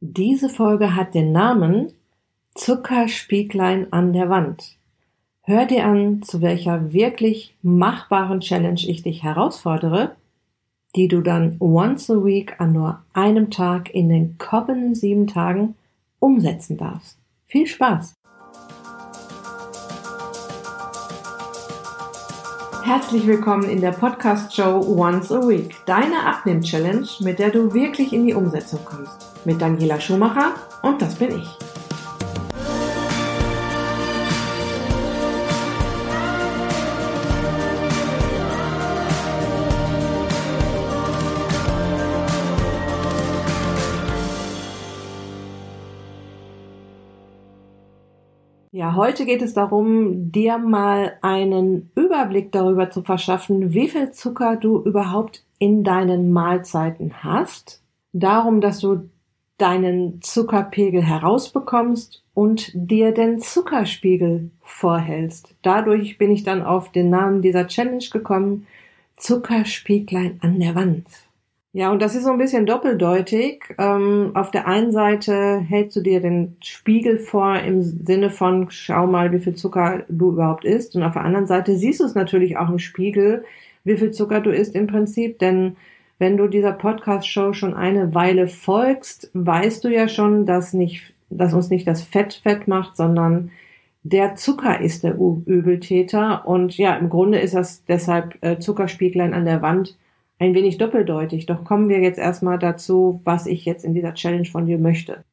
Diese Folge hat den Namen Zuckerspieglein an der Wand. Hör dir an, zu welcher wirklich machbaren Challenge ich dich herausfordere, die du dann once a week an nur einem Tag in den kommenden sieben Tagen umsetzen darfst. Viel Spaß! Herzlich willkommen in der Podcast-Show Once a Week, deine Abnehm-Challenge, mit der du wirklich in die Umsetzung kommst mit Daniela Schumacher und das bin ich. Ja, heute geht es darum, dir mal einen Überblick darüber zu verschaffen, wie viel Zucker du überhaupt in deinen Mahlzeiten hast. Darum, dass du deinen Zuckerpegel herausbekommst und dir den Zuckerspiegel vorhältst. Dadurch bin ich dann auf den Namen dieser Challenge gekommen, Zuckerspieglein an der Wand. Ja, und das ist so ein bisschen doppeldeutig. Ähm, auf der einen Seite hältst du dir den Spiegel vor im Sinne von, schau mal, wie viel Zucker du überhaupt isst. Und auf der anderen Seite siehst du es natürlich auch im Spiegel, wie viel Zucker du isst im Prinzip, denn wenn du dieser Podcast-Show schon eine Weile folgst, weißt du ja schon, dass nicht, dass uns nicht das Fett fett macht, sondern der Zucker ist der Übeltäter. Und ja, im Grunde ist das deshalb äh, Zuckerspieglein an der Wand ein wenig doppeldeutig. Doch kommen wir jetzt erstmal dazu, was ich jetzt in dieser Challenge von dir möchte.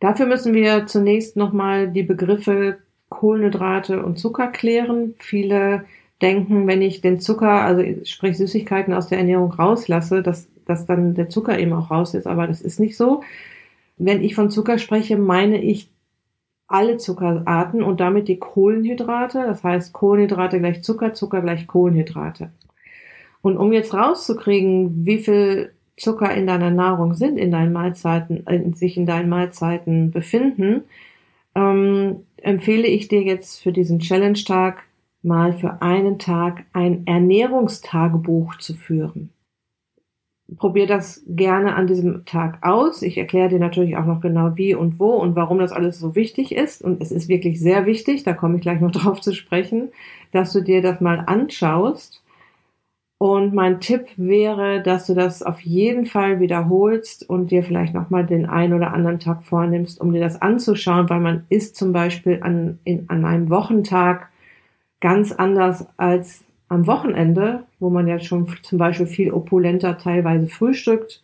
Dafür müssen wir zunächst nochmal die Begriffe Kohlenhydrate und Zucker klären. Viele denken, wenn ich den Zucker, also sprich Süßigkeiten aus der Ernährung rauslasse, dass, dass dann der Zucker eben auch raus ist, aber das ist nicht so. Wenn ich von Zucker spreche, meine ich alle Zuckerarten und damit die Kohlenhydrate, das heißt Kohlenhydrate gleich Zucker, Zucker gleich Kohlenhydrate. Und um jetzt rauszukriegen, wie viel Zucker in deiner Nahrung sind, in deinen Mahlzeiten, in sich in deinen Mahlzeiten befinden, ähm, empfehle ich dir jetzt für diesen Challenge-Tag mal für einen Tag ein Ernährungstagebuch zu führen. Probier das gerne an diesem Tag aus. Ich erkläre dir natürlich auch noch genau wie und wo und warum das alles so wichtig ist. Und es ist wirklich sehr wichtig, da komme ich gleich noch drauf zu sprechen, dass du dir das mal anschaust. Und mein Tipp wäre, dass du das auf jeden Fall wiederholst und dir vielleicht nochmal den einen oder anderen Tag vornimmst, um dir das anzuschauen, weil man isst zum Beispiel an, in, an einem Wochentag ganz anders als am Wochenende, wo man ja schon zum Beispiel viel opulenter teilweise frühstückt.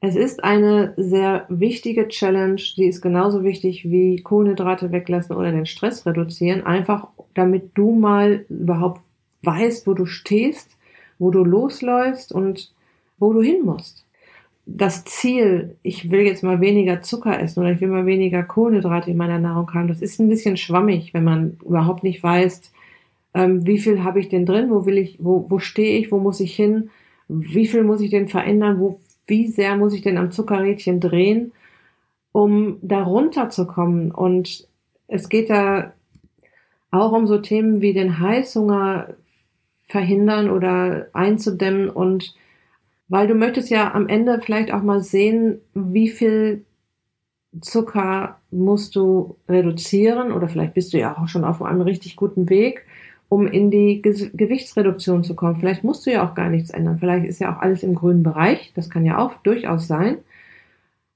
Es ist eine sehr wichtige Challenge, die ist genauso wichtig wie Kohlenhydrate weglassen oder den Stress reduzieren, einfach damit du mal überhaupt weißt, wo du stehst, wo du losläufst und wo du hin musst. Das Ziel, ich will jetzt mal weniger Zucker essen oder ich will mal weniger Kohlenhydrate in meiner Nahrung haben, das ist ein bisschen schwammig, wenn man überhaupt nicht weiß, ähm, wie viel habe ich denn drin, wo will ich, wo, wo stehe ich, wo muss ich hin, wie viel muss ich denn verändern, wo, wie sehr muss ich denn am Zuckerrädchen drehen, um da runterzukommen. Und es geht da auch um so Themen wie den Heißhunger verhindern oder einzudämmen und weil du möchtest ja am Ende vielleicht auch mal sehen, wie viel Zucker musst du reduzieren oder vielleicht bist du ja auch schon auf einem richtig guten Weg um in die Ge Gewichtsreduktion zu kommen. Vielleicht musst du ja auch gar nichts ändern. Vielleicht ist ja auch alles im grünen Bereich. Das kann ja auch durchaus sein.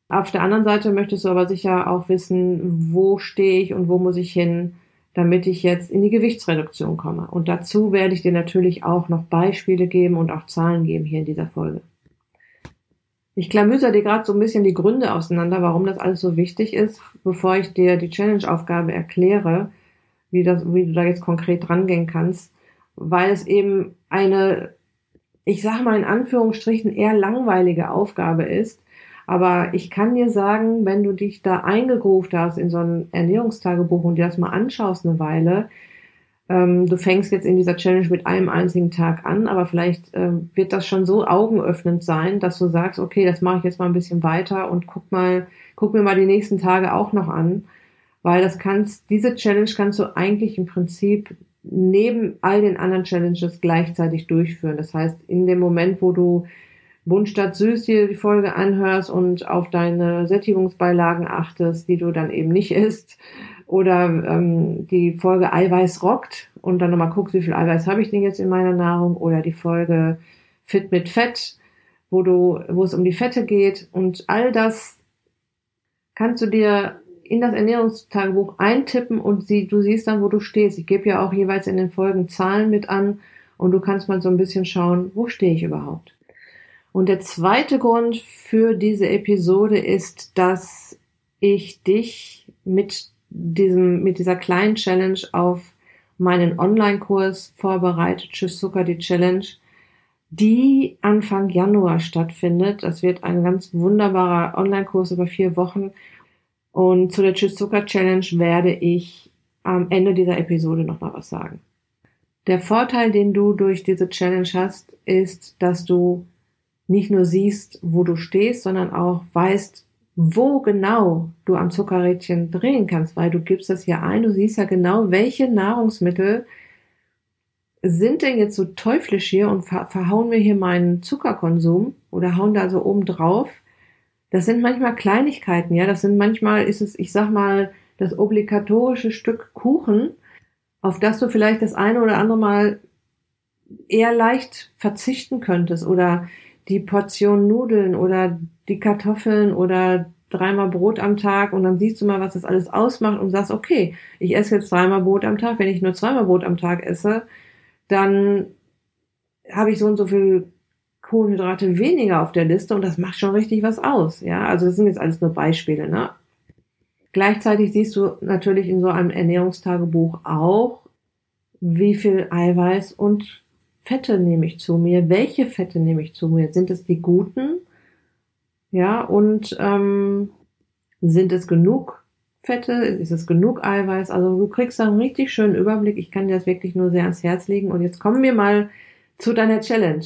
Auf der anderen Seite möchtest du aber sicher auch wissen, wo stehe ich und wo muss ich hin, damit ich jetzt in die Gewichtsreduktion komme. Und dazu werde ich dir natürlich auch noch Beispiele geben und auch Zahlen geben hier in dieser Folge. Ich klamüser dir gerade so ein bisschen die Gründe auseinander, warum das alles so wichtig ist, bevor ich dir die Challenge-Aufgabe erkläre wie, das, wie du da jetzt konkret rangehen kannst, weil es eben eine, ich sage mal in Anführungsstrichen, eher langweilige Aufgabe ist. Aber ich kann dir sagen, wenn du dich da eingegruft hast in so ein Ernährungstagebuch und dir das mal anschaust eine Weile, ähm, du fängst jetzt in dieser Challenge mit einem einzigen Tag an, aber vielleicht ähm, wird das schon so augenöffnend sein, dass du sagst, okay, das mache ich jetzt mal ein bisschen weiter und guck mal, guck mir mal die nächsten Tage auch noch an weil das kannst, diese Challenge kannst du eigentlich im Prinzip neben all den anderen Challenges gleichzeitig durchführen. Das heißt, in dem Moment, wo du bunt statt süß dir die Folge anhörst und auf deine Sättigungsbeilagen achtest, die du dann eben nicht isst. Oder ähm, die Folge Eiweiß rockt und dann nochmal guckst, wie viel Eiweiß habe ich denn jetzt in meiner Nahrung. Oder die Folge Fit mit Fett, wo du, wo es um die Fette geht. Und all das kannst du dir in das Ernährungstagebuch eintippen und sie, du siehst dann, wo du stehst. Ich gebe ja auch jeweils in den Folgen Zahlen mit an und du kannst mal so ein bisschen schauen, wo stehe ich überhaupt. Und der zweite Grund für diese Episode ist, dass ich dich mit diesem, mit dieser kleinen Challenge auf meinen Online-Kurs vorbereite, Tschüss Zucker, die Challenge, die Anfang Januar stattfindet. Das wird ein ganz wunderbarer Online-Kurs über vier Wochen. Und zu der Tschüss Zucker Challenge werde ich am Ende dieser Episode nochmal was sagen. Der Vorteil, den du durch diese Challenge hast, ist, dass du nicht nur siehst, wo du stehst, sondern auch weißt, wo genau du am Zuckerrädchen drehen kannst, weil du gibst das ja ein, du siehst ja genau, welche Nahrungsmittel sind denn jetzt so teuflisch hier und verhauen wir hier meinen Zuckerkonsum oder hauen da so oben drauf. Das sind manchmal Kleinigkeiten, ja, das sind manchmal ist es, ich sag mal, das obligatorische Stück Kuchen, auf das du vielleicht das eine oder andere Mal eher leicht verzichten könntest oder die Portion Nudeln oder die Kartoffeln oder dreimal Brot am Tag und dann siehst du mal, was das alles ausmacht und sagst, okay, ich esse jetzt dreimal Brot am Tag. Wenn ich nur zweimal Brot am Tag esse, dann habe ich so und so viel Kohlenhydrate weniger auf der Liste und das macht schon richtig was aus. Ja, also das sind jetzt alles nur Beispiele, ne? Gleichzeitig siehst du natürlich in so einem Ernährungstagebuch auch, wie viel Eiweiß und Fette nehme ich zu mir? Welche Fette nehme ich zu mir? Sind es die guten? Ja, und ähm, sind es genug Fette? Ist es genug Eiweiß? Also du kriegst da einen richtig schönen Überblick. Ich kann dir das wirklich nur sehr ans Herz legen. Und jetzt kommen wir mal zu deiner Challenge.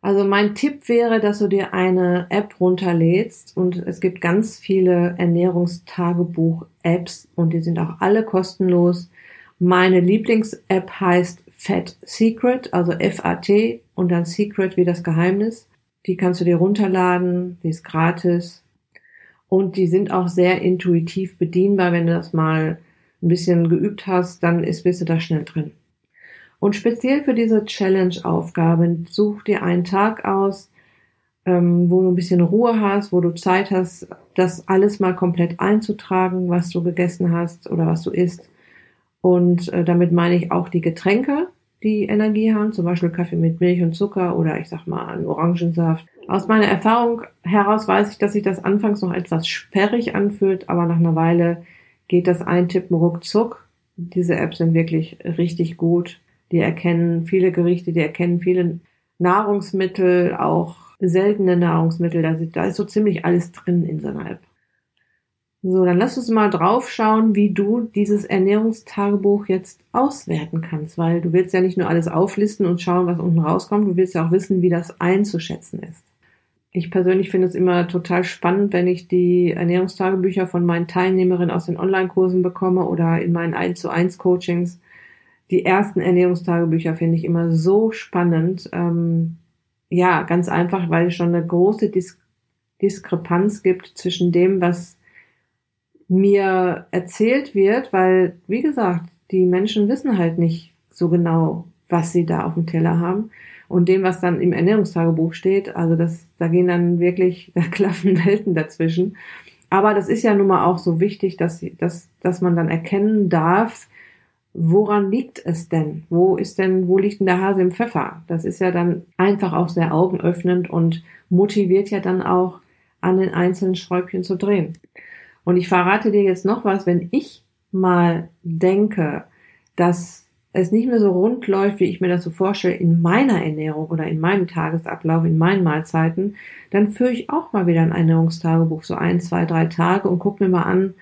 Also mein Tipp wäre, dass du dir eine App runterlädst und es gibt ganz viele Ernährungstagebuch-Apps und die sind auch alle kostenlos. Meine Lieblings-App heißt Fat Secret, also F-A-T und dann Secret wie das Geheimnis. Die kannst du dir runterladen, die ist gratis. Und die sind auch sehr intuitiv bedienbar. Wenn du das mal ein bisschen geübt hast, dann ist, bist du da schnell drin. Und speziell für diese Challenge-Aufgabe such dir einen Tag aus, ähm, wo du ein bisschen Ruhe hast, wo du Zeit hast, das alles mal komplett einzutragen, was du gegessen hast oder was du isst. Und äh, damit meine ich auch die Getränke, die Energie haben, zum Beispiel Kaffee mit Milch und Zucker oder ich sag mal einen Orangensaft. Aus meiner Erfahrung heraus weiß ich, dass sich das anfangs noch etwas sperrig anfühlt, aber nach einer Weile geht das Eintippen ruckzuck. Diese Apps sind wirklich richtig gut. Die erkennen viele Gerichte, die erkennen viele Nahrungsmittel, auch seltene Nahrungsmittel. Da, ist so ziemlich alles drin in so einer App. So, dann lass uns mal drauf schauen, wie du dieses Ernährungstagebuch jetzt auswerten kannst, weil du willst ja nicht nur alles auflisten und schauen, was unten rauskommt, du willst ja auch wissen, wie das einzuschätzen ist. Ich persönlich finde es immer total spannend, wenn ich die Ernährungstagebücher von meinen Teilnehmerinnen aus den Online-Kursen bekomme oder in meinen 1 zu 1 Coachings. Die ersten Ernährungstagebücher finde ich immer so spannend. Ähm, ja, ganz einfach, weil es schon eine große Dis Diskrepanz gibt zwischen dem, was mir erzählt wird, weil, wie gesagt, die Menschen wissen halt nicht so genau, was sie da auf dem Teller haben. Und dem, was dann im Ernährungstagebuch steht, also das, da gehen dann wirklich, da klaffen Welten dazwischen. Aber das ist ja nun mal auch so wichtig, dass, dass, dass man dann erkennen darf, woran liegt es denn? Wo ist denn, wo liegt denn der Hase im Pfeffer? Das ist ja dann einfach auch sehr augenöffnend und motiviert ja dann auch an den einzelnen Schräubchen zu drehen. Und ich verrate dir jetzt noch was, wenn ich mal denke, dass es nicht mehr so rund läuft, wie ich mir das so vorstelle, in meiner Ernährung oder in meinem Tagesablauf, in meinen Mahlzeiten, dann führe ich auch mal wieder ein Ernährungstagebuch, so ein, zwei, drei Tage und gucke mir mal an,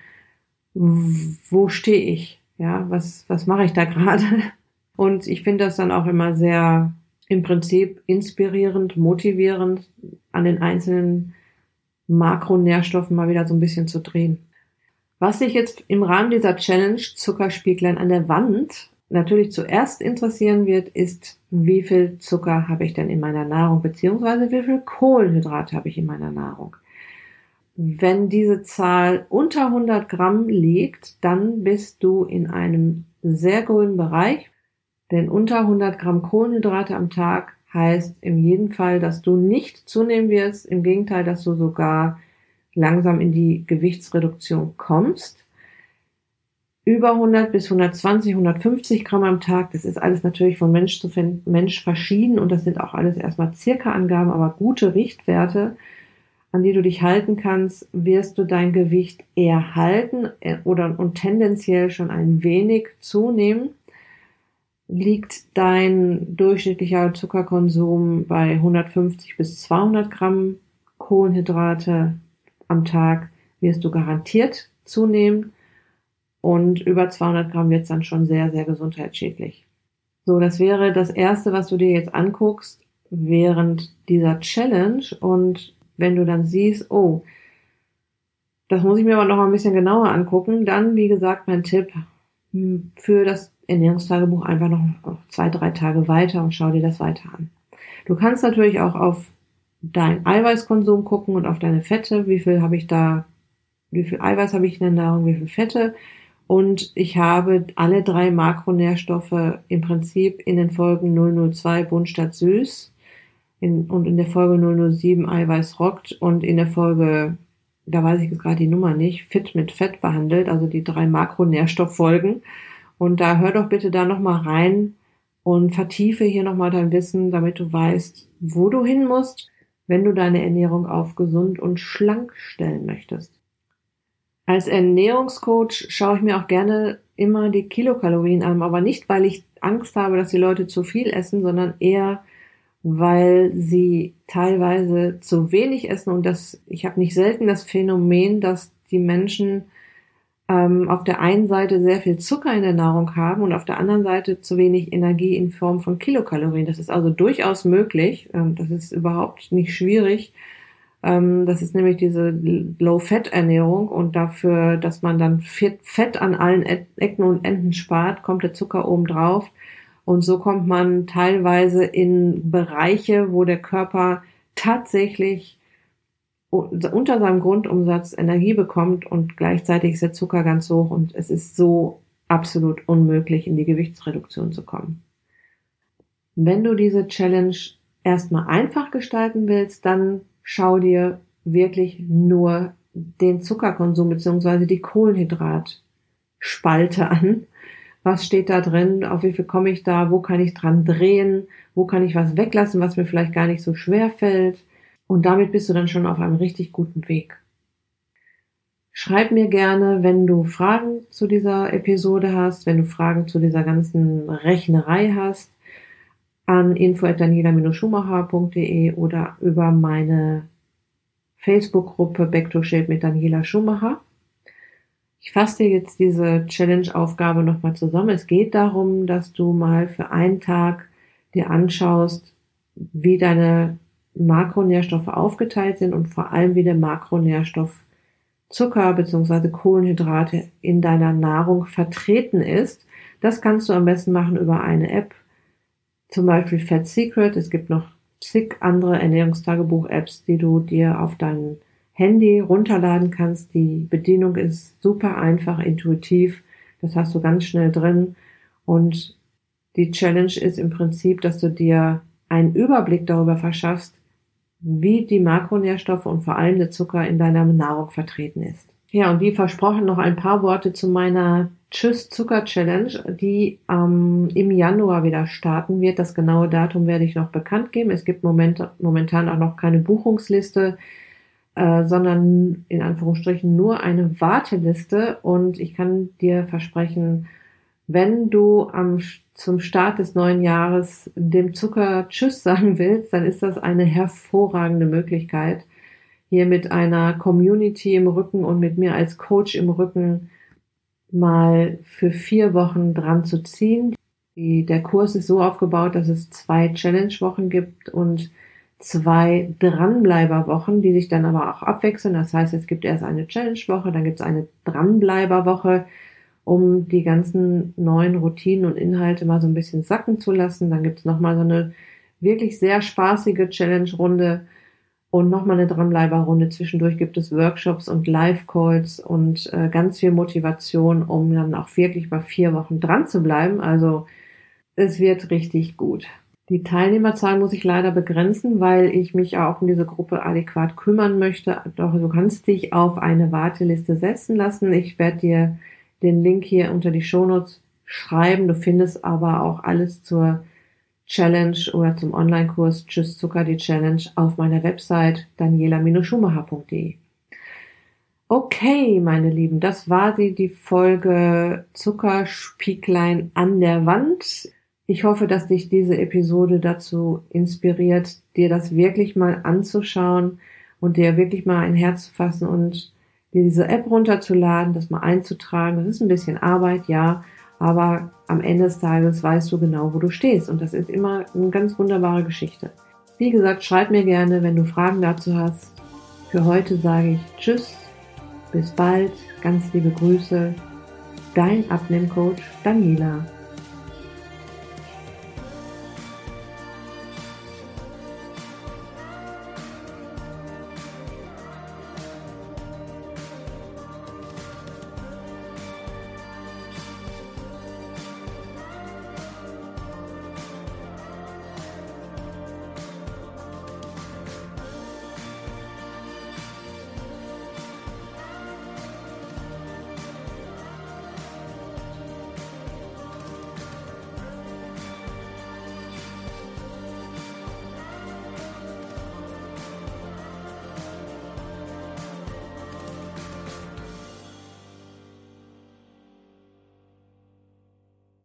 wo stehe ich? Ja, was, was mache ich da gerade? Und ich finde das dann auch immer sehr im Prinzip inspirierend, motivierend, an den einzelnen Makronährstoffen mal wieder so ein bisschen zu drehen. Was ich jetzt im Rahmen dieser Challenge Zuckerspieglein an der Wand natürlich zuerst interessieren wird, ist, wie viel Zucker habe ich denn in meiner Nahrung, beziehungsweise wie viel Kohlenhydrate habe ich in meiner Nahrung. Wenn diese Zahl unter 100 Gramm liegt, dann bist du in einem sehr grünen Bereich, denn unter 100 Gramm Kohlenhydrate am Tag heißt in jedem Fall, dass du nicht zunehmen wirst, im Gegenteil, dass du sogar langsam in die Gewichtsreduktion kommst über 100 bis 120, 150 Gramm am Tag. Das ist alles natürlich von Mensch zu Mensch verschieden und das sind auch alles erstmal circa Angaben, aber gute Richtwerte, an die du dich halten kannst, wirst du dein Gewicht eher halten äh, oder und tendenziell schon ein wenig zunehmen. Liegt dein durchschnittlicher Zuckerkonsum bei 150 bis 200 Gramm Kohlenhydrate am Tag, wirst du garantiert zunehmen und über 200 Gramm wird es dann schon sehr, sehr gesundheitsschädlich. So, das wäre das erste, was du dir jetzt anguckst während dieser Challenge und wenn du dann siehst, oh, das muss ich mir aber noch ein bisschen genauer angucken, dann, wie gesagt, mein Tipp hm, für das Ernährungstagebuch einfach noch zwei, drei Tage weiter und schau dir das weiter an. Du kannst natürlich auch auf deinen Eiweißkonsum gucken und auf deine Fette, wie viel habe ich da, wie viel Eiweiß habe ich in der Nahrung, wie viel Fette und ich habe alle drei Makronährstoffe im Prinzip in den Folgen 002 Bunt statt Süß in, und in der Folge 007 Eiweiß rockt und in der Folge, da weiß ich jetzt gerade die Nummer nicht, Fit mit Fett behandelt, also die drei Makronährstofffolgen. Und da hör doch bitte da nochmal rein und vertiefe hier nochmal dein Wissen, damit du weißt, wo du hin musst, wenn du deine Ernährung auf gesund und schlank stellen möchtest. Als Ernährungscoach schaue ich mir auch gerne immer die Kilokalorien an, aber nicht, weil ich Angst habe, dass die Leute zu viel essen, sondern eher, weil sie teilweise zu wenig essen und das, ich habe nicht selten das Phänomen, dass die Menschen ähm, auf der einen Seite sehr viel Zucker in der Nahrung haben und auf der anderen Seite zu wenig Energie in Form von Kilokalorien. Das ist also durchaus möglich. Ähm, das ist überhaupt nicht schwierig. Ähm, das ist nämlich diese Low-Fat-Ernährung und dafür, dass man dann Fett an allen Ecken und Enden spart, kommt der Zucker oben drauf. Und so kommt man teilweise in Bereiche, wo der Körper tatsächlich unter seinem Grundumsatz Energie bekommt und gleichzeitig ist der Zucker ganz hoch und es ist so absolut unmöglich, in die Gewichtsreduktion zu kommen. Wenn du diese Challenge erstmal einfach gestalten willst, dann schau dir wirklich nur den Zuckerkonsum beziehungsweise die Kohlenhydratspalte an. Was steht da drin? Auf wie viel komme ich da? Wo kann ich dran drehen? Wo kann ich was weglassen, was mir vielleicht gar nicht so schwer fällt? Und damit bist du dann schon auf einem richtig guten Weg. Schreib mir gerne, wenn du Fragen zu dieser Episode hast, wenn du Fragen zu dieser ganzen Rechnerei hast an info.daniela-schumacher.de oder über meine Facebook-Gruppe Back to Shape mit Daniela Schumacher. Ich fasse dir jetzt diese Challenge-Aufgabe nochmal zusammen. Es geht darum, dass du mal für einen Tag dir anschaust, wie deine Makronährstoffe aufgeteilt sind und vor allem wie der Makronährstoff Zucker bzw. Kohlenhydrate in deiner Nahrung vertreten ist. Das kannst du am besten machen über eine App, zum Beispiel Fat Secret. Es gibt noch zig andere Ernährungstagebuch-Apps, die du dir auf dein Handy runterladen kannst. Die Bedienung ist super einfach, intuitiv. Das hast du ganz schnell drin. Und die Challenge ist im Prinzip, dass du dir einen Überblick darüber verschaffst, wie die Makronährstoffe und vor allem der Zucker in deiner Nahrung vertreten ist. Ja, und wie versprochen noch ein paar Worte zu meiner Tschüss Zucker Challenge, die ähm, im Januar wieder starten wird. Das genaue Datum werde ich noch bekannt geben. Es gibt moment, momentan auch noch keine Buchungsliste, äh, sondern in Anführungsstrichen nur eine Warteliste. Und ich kann dir versprechen, wenn du am, zum Start des neuen Jahres dem Zucker Tschüss sagen willst, dann ist das eine hervorragende Möglichkeit, hier mit einer Community im Rücken und mit mir als Coach im Rücken mal für vier Wochen dran zu ziehen. Die, der Kurs ist so aufgebaut, dass es zwei Challenge-Wochen gibt und zwei Dranbleiber-Wochen, die sich dann aber auch abwechseln. Das heißt, es gibt erst eine Challenge-Woche, dann gibt es eine Dranbleiber-Woche um die ganzen neuen Routinen und Inhalte mal so ein bisschen sacken zu lassen. Dann gibt's noch mal so eine wirklich sehr spaßige Challenge-Runde und nochmal eine Dranbleiber-Runde. Zwischendurch gibt es Workshops und Live-Calls und äh, ganz viel Motivation, um dann auch wirklich mal vier Wochen dran zu bleiben. Also es wird richtig gut. Die Teilnehmerzahl muss ich leider begrenzen, weil ich mich auch um diese Gruppe adäquat kümmern möchte. Doch du kannst dich auf eine Warteliste setzen lassen. Ich werde dir den Link hier unter die Shownotes schreiben. Du findest aber auch alles zur Challenge oder zum Online-Kurs Tschüss Zucker, die Challenge auf meiner Website daniela-schumacher.de. Okay, meine Lieben, das war die, die Folge Zuckerspieglein an der Wand. Ich hoffe, dass dich diese Episode dazu inspiriert, dir das wirklich mal anzuschauen und dir wirklich mal ein Herz zu fassen und diese App runterzuladen, das mal einzutragen. Das ist ein bisschen Arbeit, ja, aber am Ende des Tages weißt du genau, wo du stehst und das ist immer eine ganz wunderbare Geschichte. Wie gesagt, schreib mir gerne, wenn du Fragen dazu hast. Für heute sage ich Tschüss, bis bald, ganz liebe Grüße, dein Abnehmcoach Daniela.